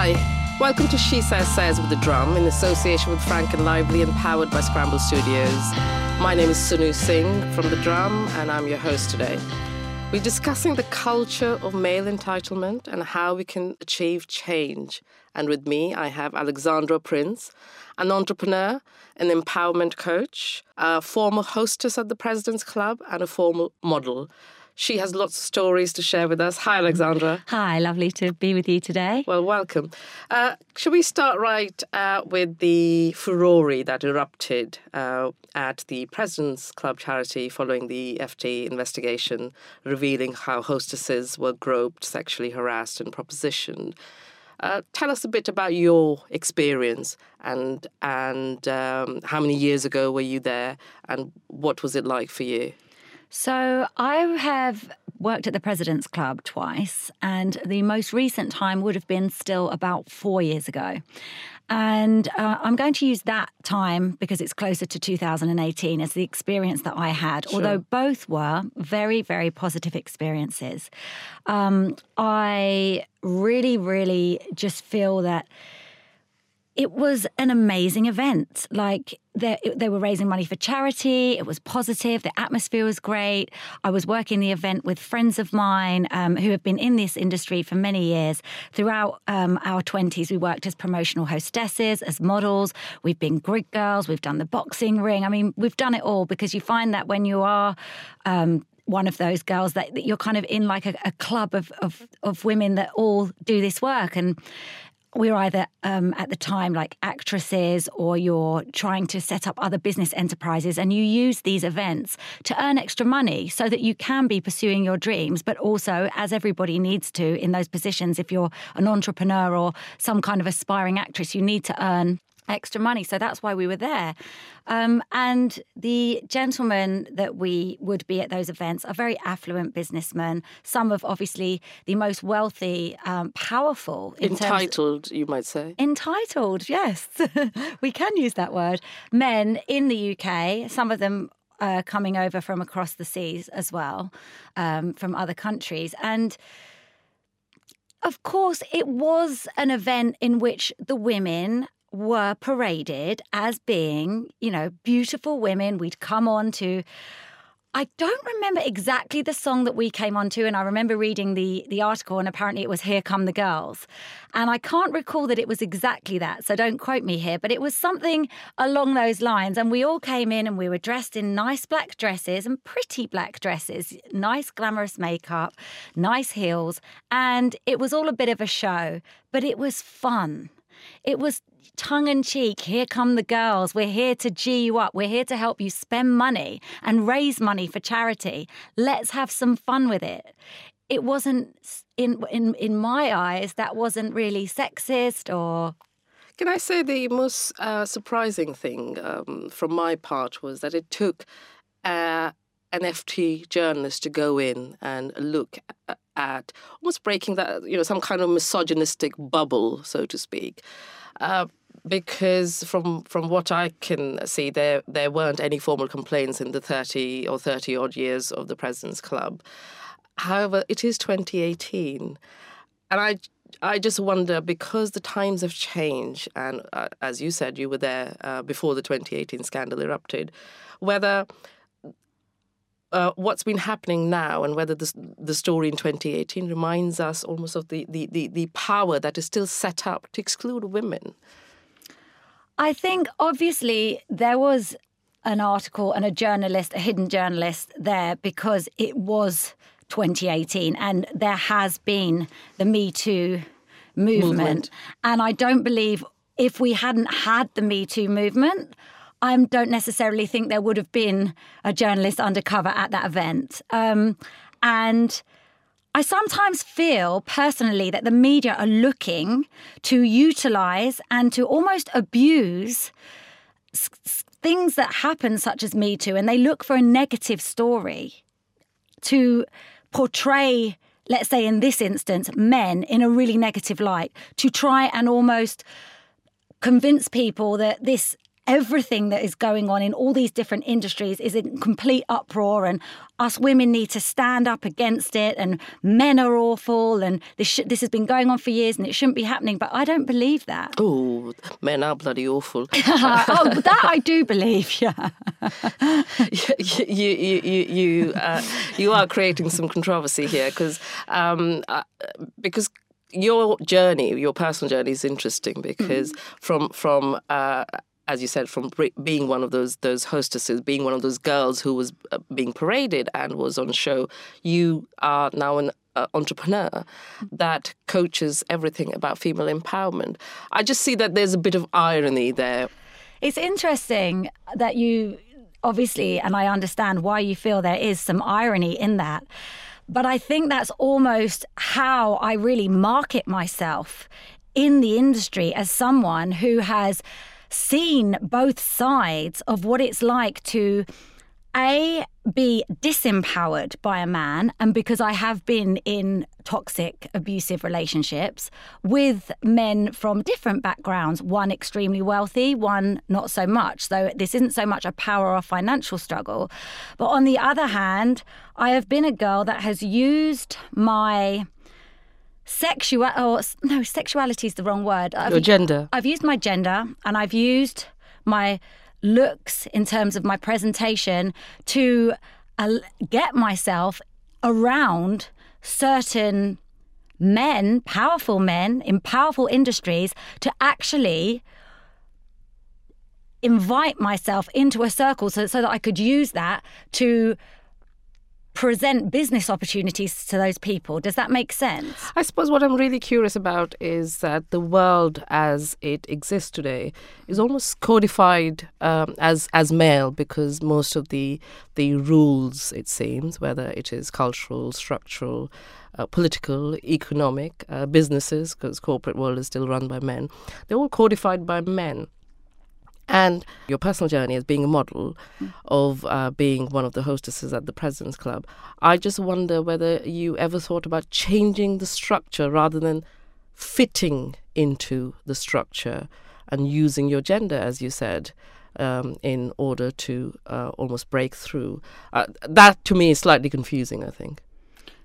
Hi, welcome to SheSays Says with the Drum in association with Frank and Lively and powered by Scramble Studios. My name is Sonoo Singh from the Drum and I'm your host today. We're discussing the culture of male entitlement and how we can achieve change. And with me, I have Alexandra Prinze, an entrepreneur, an empowerment coach, a former hostess at the President's Club, and a former model. She has lots of stories to share with us. Hi, Alexandra. Hi, lovely to be with you today. Well, welcome. Uh, shall we start right uh, with the furore that erupted uh, at the President's Club charity following the FT investigation, revealing how hostesses were groped, sexually harassed, and propositioned? Uh, tell us a bit about your experience and and um, how many years ago were you there and what was it like for you? So I have worked at the President's Club twice, and the most recent time would have been still about four years ago. And uh, I'm going to use that time because it's closer to 2018 as the experience that I had, sure. although both were very, very positive experiences. Um, I really, really just feel that it was an amazing event. Like they, they were raising money for charity. It was positive. The atmosphere was great. I was working the event with friends of mine um, who have been in this industry for many years. Throughout um, our 20s, we worked as promotional hostesses, as models. We've been grid girls. We've done the boxing ring. I mean, we've done it all because you find that when you are um, one of those girls that, that, you're kind of in like a, a club of, of, of women that all do this work and we are either um, at the time like actresses or you're trying to set up other business enterprises and you use these events to earn extra money so that you can be pursuing your dreams but also as everybody needs to in those positions if you're an entrepreneur or some kind of aspiring actress you need to earn extra money. So that's why we were there. Um, and the gentlemen that we would be at those events are very affluent businessmen. Some of obviously the most wealthy, um, powerful. entitled, you might say. Entitled, yes. we can use that word. Men in the UK, some of them uh, coming over from across the seas as well, um, from other countries. And of course, it was an event in which the women were paraded as being, you know, beautiful women. We'd come on to I don't remember exactly the song that we came on to, and I remember reading the the article, and apparently it was "Here Come the Girls," and I can't recall that it was exactly that, so don't quote me here. But it was something along those lines, and we all came in, and we were dressed in nice black dresses and pretty black dresses, nice glamorous makeup, nice heels, and it was all a bit of a show, but it was fun. It was tongue in cheek. Here come the girls. We're here to G you up. We're here to help you spend money and raise money for charity. Let's have some fun with it. It wasn't in in in my eyes that wasn't really sexist or can I say the most uh, surprising thing um, from my part was that it took uh, an FT journalist to go in and look at almost breaking that, you know, some kind of misogynistic bubble, so to speak. Uh, because from from what I can see, there there weren't any formal complaints in the thirty or thirty odd years of the President's Club. However, it is 2018, and I I just wonder because the times have changed, and uh, as you said, you were there uh, before the 2018 scandal erupted, whether uh, what's been happening now and whether this, the story in 2018 reminds us almost of the, the, the, the power that is still set up to exclude women. I think obviously there was an article and a journalist, a hidden journalist there because it was 2018 and there has been the Me Too movement. movement. And I don't believe if we hadn't had the Me Too movement, I don't necessarily think there would have been a journalist undercover at that event. Um, and I sometimes feel personally that the media are looking to utilize and to almost abuse things that happen, such as Me Too, and they look for a negative story to portray, let's say in this instance, men in a really negative light, to try and almost convince people that this everything that is going on in all these different industries is in complete uproar and us women need to stand up against it and men are awful and this sh- this has been going on for years and it shouldn't be happening but I don't believe that. Oh, men are bloody awful. oh, that I do believe. Yeah. you you you you uh, you are creating some controversy here because um, uh, because your journey, your personal journey, is interesting because mm. from from uh, as you said, from being one of those those hostesses, being one of those girls who was uh, being paraded and was on show, you are now an uh, entrepreneur that coaches everything about female empowerment. I just see that there's a bit of irony there. It's interesting that you obviously, and I understand why you feel there is some irony in that. But I think that's almost how I really market myself in the industry as someone who has seen both sides of what it's like to a be disempowered by a man and because I have been in toxic abusive relationships with men from different backgrounds one extremely wealthy one not so much so this isn't so much a power or financial struggle. But on the other hand I have been a girl that has used my sexual or no sexuality is the wrong word. I've, your gender. I've used my gender and i've used my looks in terms of my presentation to uh, get myself around certain men powerful men in powerful industries to actually invite myself into a circle so, so that I could use that to present business opportunities to those people. Does that make sense? I suppose what I'm really curious about is that the world as it exists today is almost codified um, as as male because most of the the rules, it seems, whether it is cultural, structural, uh, political, economic, uh, businesses, because corporate world is still run by men, they're all codified by men and your personal journey as being a model of uh, being one of the hostesses at the President's Club. I just wonder whether you ever thought about changing the structure rather than fitting into the structure and using your gender, as you said. Um, in order to uh, almost break through. Uh, that to me is slightly confusing, I think.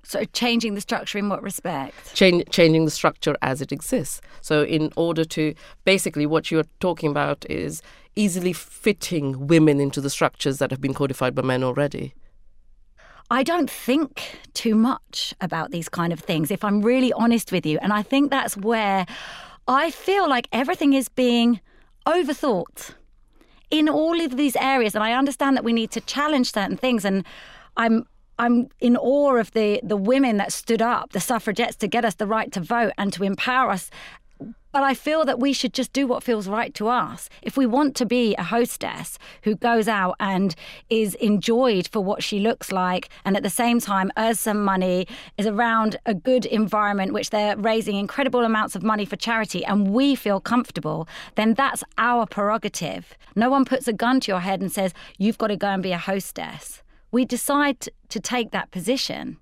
So changing the structure in what respect? Change, changing the structure as it exists. So in order to basically what you're talking about is easily fitting women into the structures that have been codified by men already. I don't think too much about these kind of things, if I'm really honest with you. And I think that's where I feel like everything is being overthought in all of these areas. And I understand that we need to challenge certain things. And I'm I'm in awe of the the women that stood up, the suffragettes, to get us the right to vote and to empower us. But I feel that we should just do what feels right to us. If we want to be a hostess who goes out and is enjoyed for what she looks like, and at the same time earns some money, is around a good environment, which they're raising incredible amounts of money for charity, and we feel comfortable, then that's our prerogative. No one puts a gun to your head and says, you've got to go and be a hostess we decide to take that position.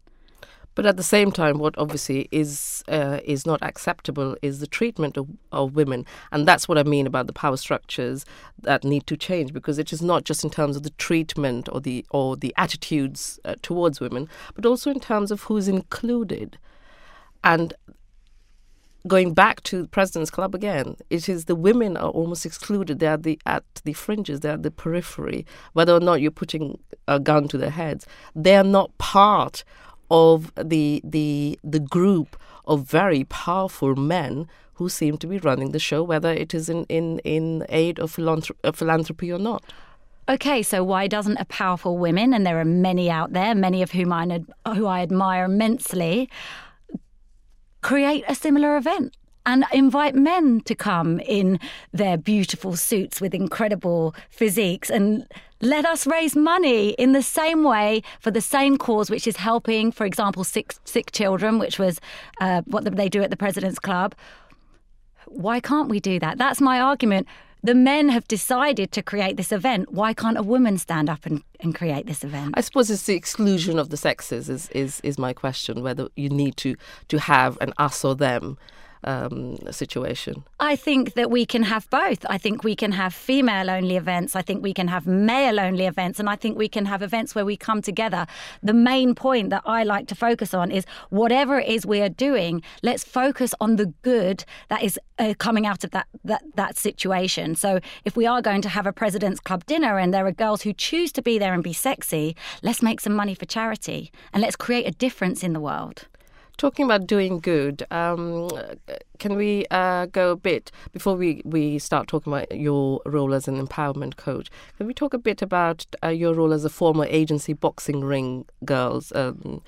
But at the same time, what obviously is uh, is not acceptable is the treatment of, of women, and that's what I mean about the power structures that need to change because it is not just in terms of the treatment or the or the attitudes uh, towards women, but also in terms of who's included, and going back to the President's Club again, it is the women are almost excluded. They are the at the fringes. They are at the periphery. Whether or not you're putting a gun to their heads, they are not part of the the the group of very powerful men who seem to be running the show, whether it is in in in aid of philanthropy or not. Okay, so why doesn't a powerful women, and there are many out there, many of whom I who I admire immensely, create a similar event and invite men to come in their beautiful suits with incredible physiques and let us raise money in the same way for the same cause, which is helping, for example, sick, sick children, which was uh, what they do at the President's Club. Why can't we do that? That's my argument the men have decided to create this event. Why can't a woman stand up and, and create this event? I suppose it's the exclusion of the sexes is, is, is my question, whether you need to, to have an us or them. Um, situation? I think that we can have both. I think we can have female only events. I think we can have male only events. And I think we can have events where we come together. The main point that I like to focus on is whatever it is we are doing, let's focus on the good that is uh, coming out of that, that, that situation. So if we are going to have a President's Club dinner and there are girls who choose to be there and be sexy, let's make some money for charity and let's create a difference in the world. Talking about doing good, um, can we uh, go a bit before we, we start talking about your role as an empowerment coach? Can we talk a bit about uh, your role as a former agency boxing ring girls? Um,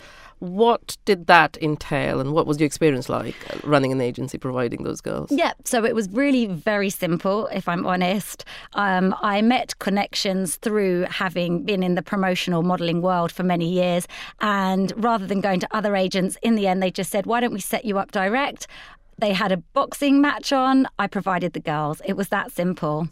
what did that entail, and what was your experience like running an agency providing those girls? Yeah, so it was really very simple, if I'm honest. Um, I met connections through having been in the promotional modelling world for many years, and rather than going to other agents, in the end, they just said, Why don't we set you up direct? They had a boxing match on. I provided the girls. It was that simple.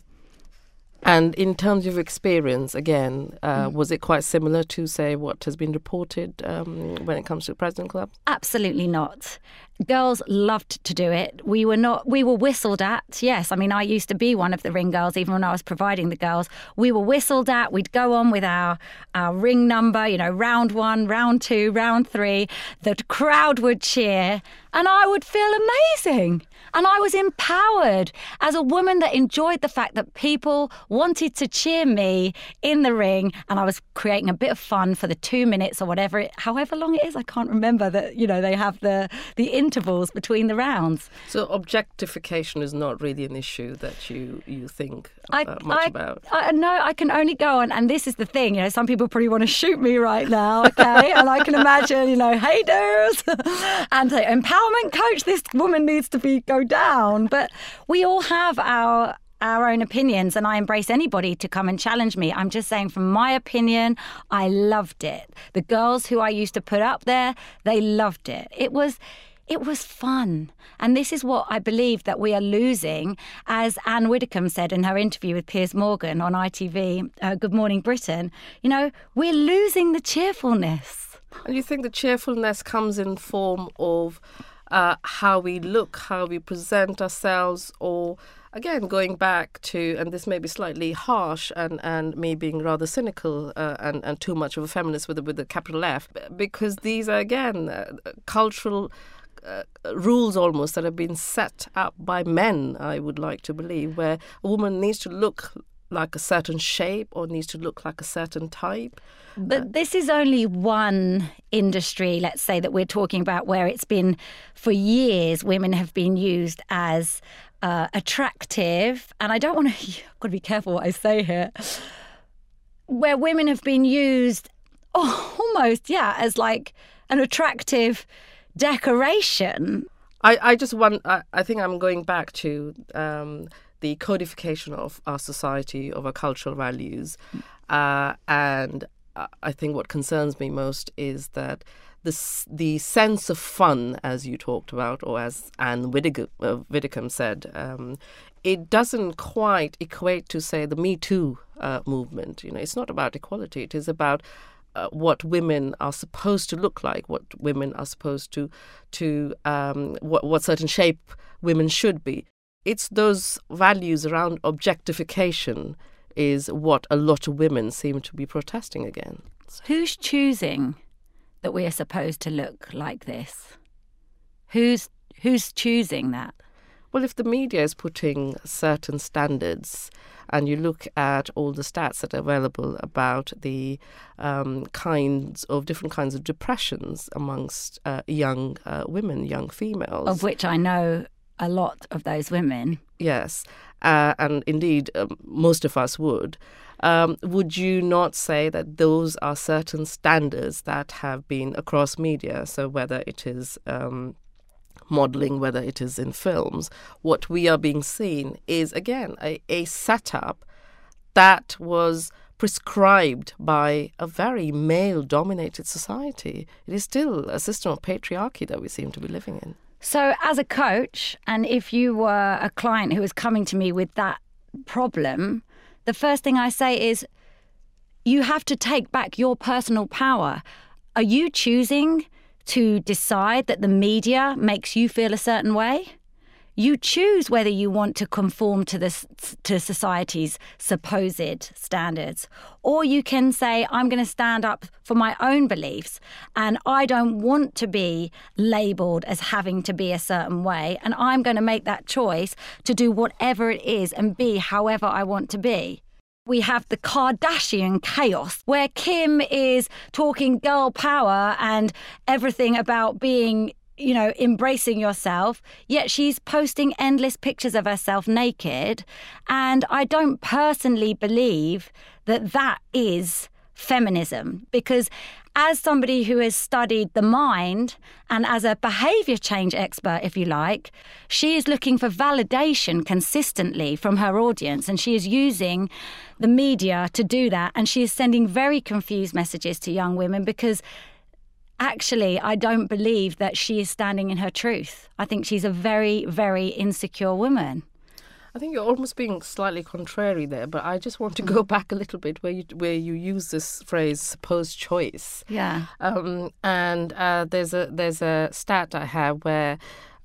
And in terms of experience, again, uh, mm. was it quite similar to, say, what has been reported um, when it comes to the President Club? Absolutely not. Girls loved to do it. We were not. We were whistled at. Yes, I mean, I used to be one of the ring girls, even when I was providing the girls. We were whistled at. We'd go on with our our ring number. You know, round one, round two, round three. The crowd would cheer, and I would feel amazing. And I was empowered as a woman that enjoyed the fact that people wanted to cheer me in the ring, and I was creating a bit of fun for the two minutes or whatever, it, however long it is. I can't remember that. You know, they have the the intervals between the rounds. So objectification is not really an issue that you you think I, uh, much I, about. I, no, I can only go on, and this is the thing. You know, some people probably want to shoot me right now. Okay, and I can imagine, you know, haters and say, empowerment coach. This woman needs to be go down. But we all have our our own opinions and I embrace anybody to come and challenge me. I'm just saying, from my opinion, I loved it. The girls who I used to put up there, they loved it. It was it was fun. And this is what I believe that we are losing, as Anne Widdecombe said in her interview with Piers Morgan on ITV, uh, Good Morning Britain. You know, we're losing the cheerfulness. And you think the cheerfulness comes in form of uh, how we look, how we present ourselves, or again going back to and this may be slightly harsh and and me being rather cynical uh, and and too much of a feminist with a, with a capital F because these are again uh, cultural uh, rules almost that have been set up by men, I would like to believe, where a woman needs to look like a certain shape or needs to look like a certain type. But this is only one industry, let's say, that we're talking about where it's been for years, women have been used as uh, attractive. And I don't want to, I've got to be careful what I say here, where women have been used oh, almost, yeah, as like an attractive decoration. I, I just want, I, I think I'm going back to um, the codification of our society, of our cultural values. Uh, and I think what concerns me most is that the, the sense of fun, as you talked about, or as Anne Widdecombe, uh, said, um, it doesn't quite equate to, say, the Me Too uh, movement. You know, it's not about equality. It is about uh, what women are supposed to look like, what women are supposed to to um, what what certain shape women should be. It's those values around objectification is what a lot of women seem to be protesting against. Who's choosing that we are supposed to look like this? Who's who's choosing that? Well, if the media is putting certain standards, and you look at all the stats that are available about the um, kinds of different kinds of depressions amongst uh, young uh, women, young females, of which I know a lot of those women. Yes, uh, and indeed, um, most of us would. Um, would you not say that those are certain standards that have been across media? So whether it is um, modeling, whether it is in films, what we are being seen is again a, a setup that was prescribed by a very male dominated society. It is still a system of patriarchy that we seem to be living in. So, as a coach, and if you were a client who was coming to me with that problem, the first thing I say is you have to take back your personal power. Are you choosing to decide that the media makes you feel a certain way? You choose whether you want to conform to this to society's supposed standards, or you can say, I'm going to stand up for my own beliefs, and I don't want to be labelled as having to be a certain way, and I'm going to make that choice to do whatever it is and be however I want to be we have the Kardashian chaos where Kim is talking girl power and everything about being you know, embracing yourself, yet she's posting endless pictures of herself naked. And I don't personally believe that that is feminism because as somebody who has studied the mind and as a behavior change expert, if you like, she is looking for validation consistently from her audience and she is using the media to do that. And she is sending very confused messages to young women because actually, I don't believe that she is standing in her truth. I think she's a very, very insecure woman. I think you're almost being slightly contrary there, but I just want to go back a little bit where you where you use this phrase "supposed choice." Yeah. Um, and uh, there's a there's a stat I have where.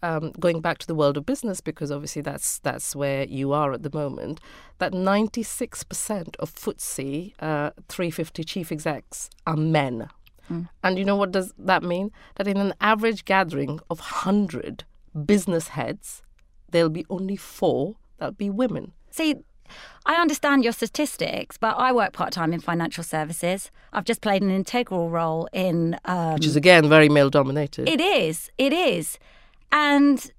Um, going back to the world of business, because obviously that's that's where you are at the moment, that 96% of FTSE uh, 350 chief execs are men. Mm. And you know what does that mean? That in an average gathering of 100 business heads, there'll be only four that'll be women. See, I understand your statistics, but I work part time in financial services. I've just played an integral role in. Um, Which is, again, very male dominated. It is. It is. And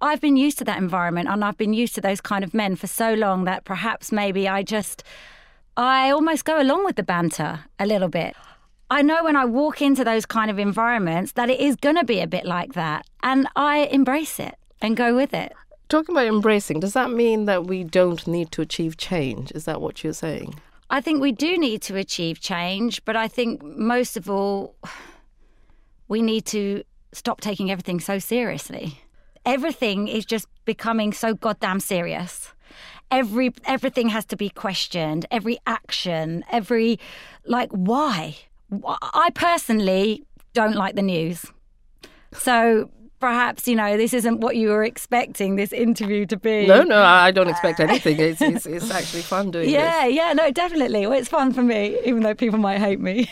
I've been used to that environment and I've been used to those kind of men for so long that perhaps maybe I just. I almost go along with the banter a little bit. I know when I walk into those kind of environments that it is going to be a bit like that. And I embrace it and go with it. Talking about embracing, does that mean that we don't need to achieve change? Is that what you're saying? I think we do need to achieve change, but I think most of all, we need to stop taking everything so seriously. Everything is just becoming so goddamn serious. Every everything has to be questioned. Every action, every like why? I personally don't like the news. So perhaps you know this isn't what you were expecting this interview to be. No, no, I don't expect anything. It's it's, it's actually fun doing yeah, this. Yeah, yeah, no, definitely. Well, it's fun for me, even though people might hate me.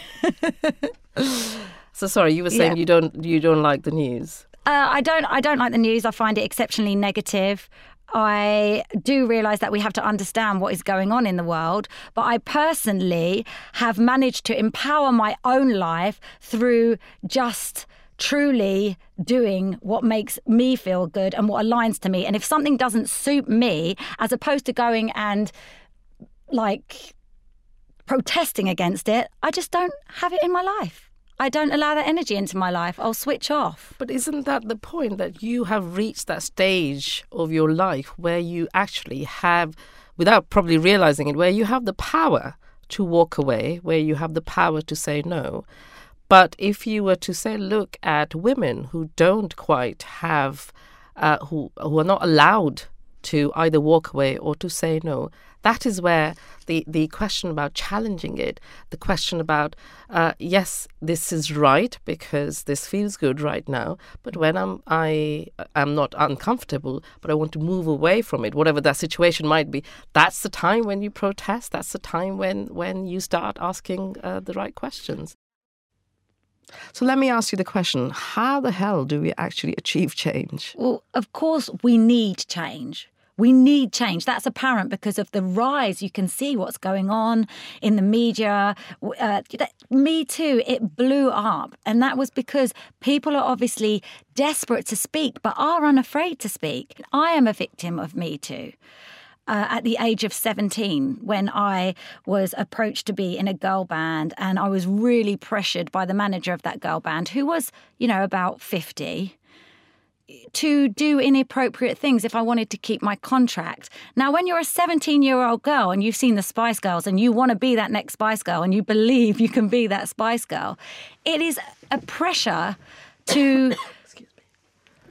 so sorry, you were saying yeah. you don't you don't like the news. Uh, I don't. I don't like the news. I find it exceptionally negative. I do realize that we have to understand what is going on in the world, but I personally have managed to empower my own life through just truly doing what makes me feel good and what aligns to me. And if something doesn't suit me, as opposed to going and like protesting against it, I just don't have it in my life. I don't allow that energy into my life. I'll switch off. But isn't that the point that you have reached that stage of your life where you actually have, without probably realizing it, where you have the power to walk away, where you have the power to say no? But if you were to say, look at women who don't quite have, uh, who who are not allowed to either walk away or to say no, that is where the, the question about challenging it, the question about, uh, yes, this is right because this feels good right now, but when I'm, I am not uncomfortable, but I want to move away from it, whatever that situation might be, that's the time when you protest. That's the time when, when you start asking uh, the right questions. So let me ask you the question how the hell do we actually achieve change? Well, of course, we need change. We need change. That's apparent because of the rise. You can see what's going on in the media. Uh, Me Too, it blew up. And that was because people are obviously desperate to speak, but are unafraid to speak. I am a victim of Me Too. Uh, at the age of 17 when I was approached to be in a girl band and I was really pressured by the manager of that girl band who was, you know, about 50 to do inappropriate things if I wanted to keep my contract. Now, when you're a 17 year old girl and you've seen the Spice Girls and you want to be that next Spice Girl and you believe you can be that Spice Girl, it is a pressure to.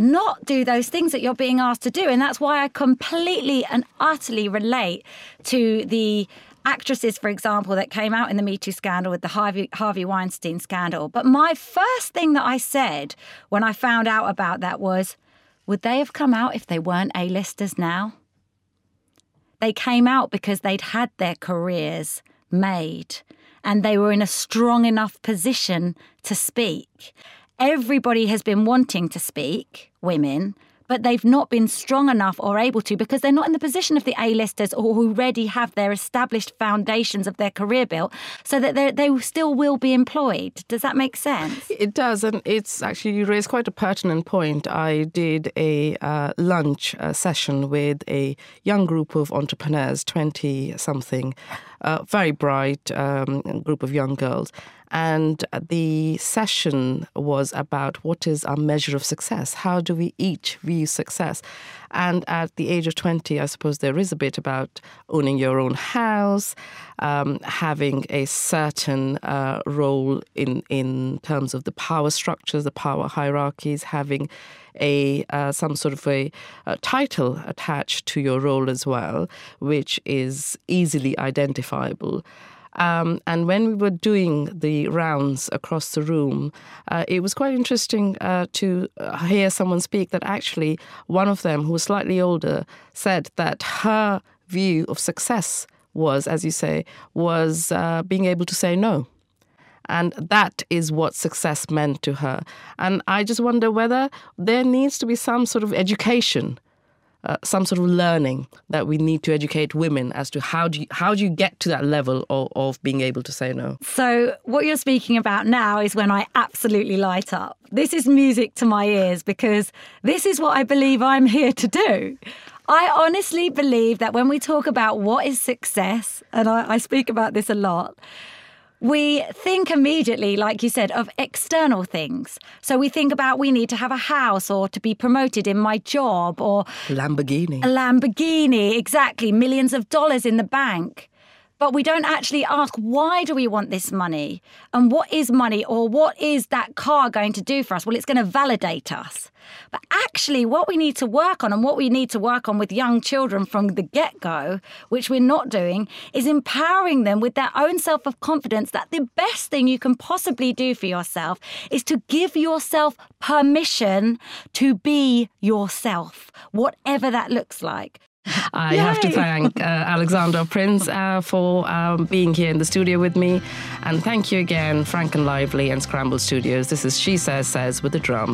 Not do those things that you're being asked to do. And that's why I completely and utterly relate to the actresses, for example, that came out in the Me Too scandal with the Harvey, Harvey Weinstein scandal. But my first thing that I said when I found out about that was, would they have come out if they weren't A-listers now? They came out because they'd had their careers made and they were in a strong enough position to speak. Everybody has been wanting to speak, women, but they've not been strong enough or able to because they're not in the position of the A-listers or who already have their established foundations of their career built so that they still will be employed. Does that make sense? It does. And it's actually, you raised quite a pertinent point. I did a uh, lunch uh, session with a young group of entrepreneurs, 20 something, uh, very bright um, group of young girls. And the session was about what is our measure of success? How do we each view success? And at the age of 20, I suppose there is a bit about owning your own house, um, having a certain uh, role in, in terms of the power structures, the power hierarchies, having a uh, some sort of a, a, title attached to your role as well, which is easily identifiable. Um, and when we were doing the rounds across the room, uh, it was quite interesting uh, to uh, hear someone speak that actually one of them, who was slightly older, said that her view of success was, as you say, was uh, being able to say no. And that is what success meant to her. And I just wonder whether there needs to be some sort of education uh, some sort of learning that we need to educate women as to how do you, how do you get to that level of, of being able to say no. So what you're speaking about now is when I absolutely light up. This is music to my ears because this is what I believe I'm here to do. I honestly believe that when we talk about what is success, and I, I speak about this a lot, we think immediately, like you said, of external things. So we think about we need to have a house or to be promoted in my job or Lamborghini. A Lamborghini, exactly. Millions of dollars in the bank but we don't actually ask why do we want this money? And what is money? Or what is that car going to do for us? Well it's going to validate us. But actually what we need to work on and what we need to work on with young children from the get-go which we're not doing is empowering them with their own self of confidence that the best thing you can possibly do for yourself is to give yourself permission to be yourself whatever that looks like I Yay. have to thank uh, Alexandra Prinze uh, for um, being here in the studio with me. And thank you again, Frank and Lively and Scramble Studios. This is SheSays Says with the drum.